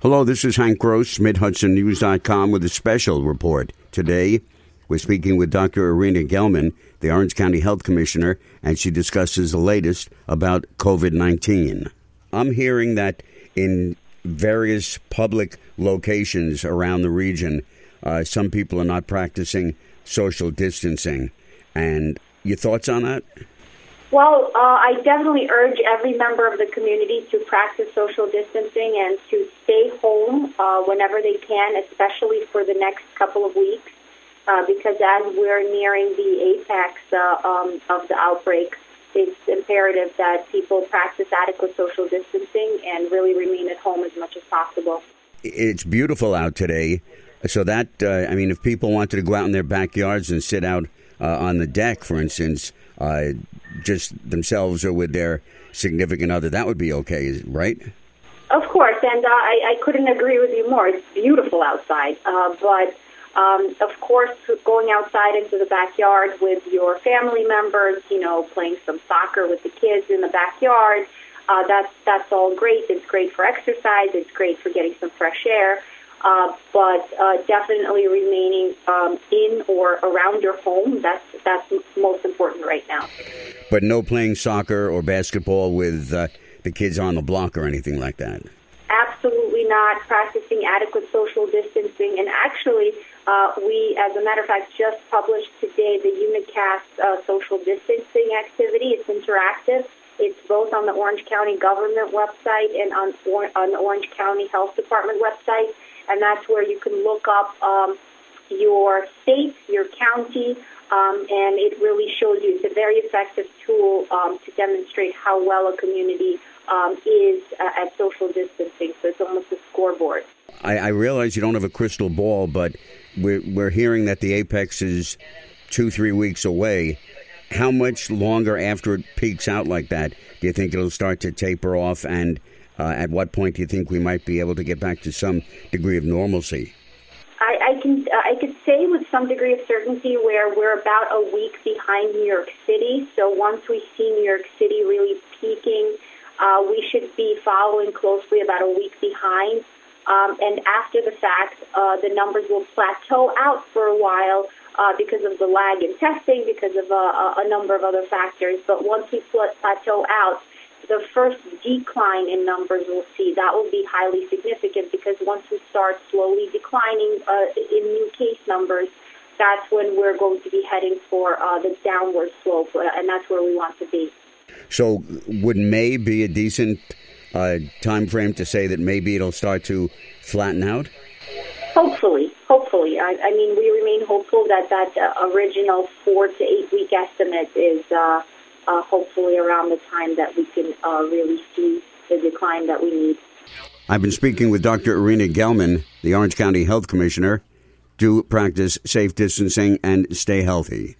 Hello, this is Hank Gross, MidHudsonNews.com with a special report. Today, we're speaking with Dr. Irina Gelman, the Orange County Health Commissioner, and she discusses the latest about COVID 19. I'm hearing that in various public locations around the region, uh, some people are not practicing social distancing. And your thoughts on that? Well, uh, I definitely urge every member of the community to practice social distancing and to stay home uh, whenever they can, especially for the next couple of weeks, uh, because as we're nearing the apex uh, um, of the outbreak, it's imperative that people practice adequate social distancing and really remain at home as much as possible. It's beautiful out today. So that, uh, I mean, if people wanted to go out in their backyards and sit out uh, on the deck, for instance, uh, just themselves or with their significant other, that would be okay, right? Of course, and uh, I, I couldn't agree with you more. It's beautiful outside, uh, but um, of course, going outside into the backyard with your family members, you know, playing some soccer with the kids in the backyard, uh, that's that's all great. It's great for exercise. It's great for getting some fresh air. Uh, but uh, definitely remaining um, in or around your home. That's that's most important right now. But no playing soccer or basketball with uh, the kids on the block or anything like that. Absolutely not. Practicing adequate social distancing, and actually, uh, we, as a matter of fact, just published today the Unacast uh, social distancing activity. It's interactive. It's both on the Orange County government website and on, on the Orange County Health Department website and that's where you can look up um, your state, your county, um, and it really shows you. It's a very effective tool um, to demonstrate how well a community um, is uh, at social distancing. So it's almost a scoreboard. I, I realize you don't have a crystal ball, but we're, we're hearing that the apex is two, three weeks away. How much longer after it peaks out like that do you think it'll start to taper off and uh, at what point do you think we might be able to get back to some degree of normalcy? I, I can I could say with some degree of certainty where we're about a week behind New York City. So once we see New York City really peaking, uh, we should be following closely about a week behind. Um, and after the fact, uh, the numbers will plateau out for a while uh, because of the lag in testing, because of uh, a, a number of other factors. But once we plateau out, the first decline in numbers we'll see, that will be highly significant because once we start slowly declining uh, in new case numbers, that's when we're going to be heading for uh, the downward slope, uh, and that's where we want to be. So, would May be a decent uh, time frame to say that maybe it'll start to flatten out? Hopefully, hopefully. I, I mean, we remain hopeful that that uh, original four to eight week estimate is uh, uh, hopefully around the time that we can uh, really see the decline that we need. I've been speaking with Dr. Irina Gelman, the Orange County Health Commissioner. Do practice safe distancing and stay healthy.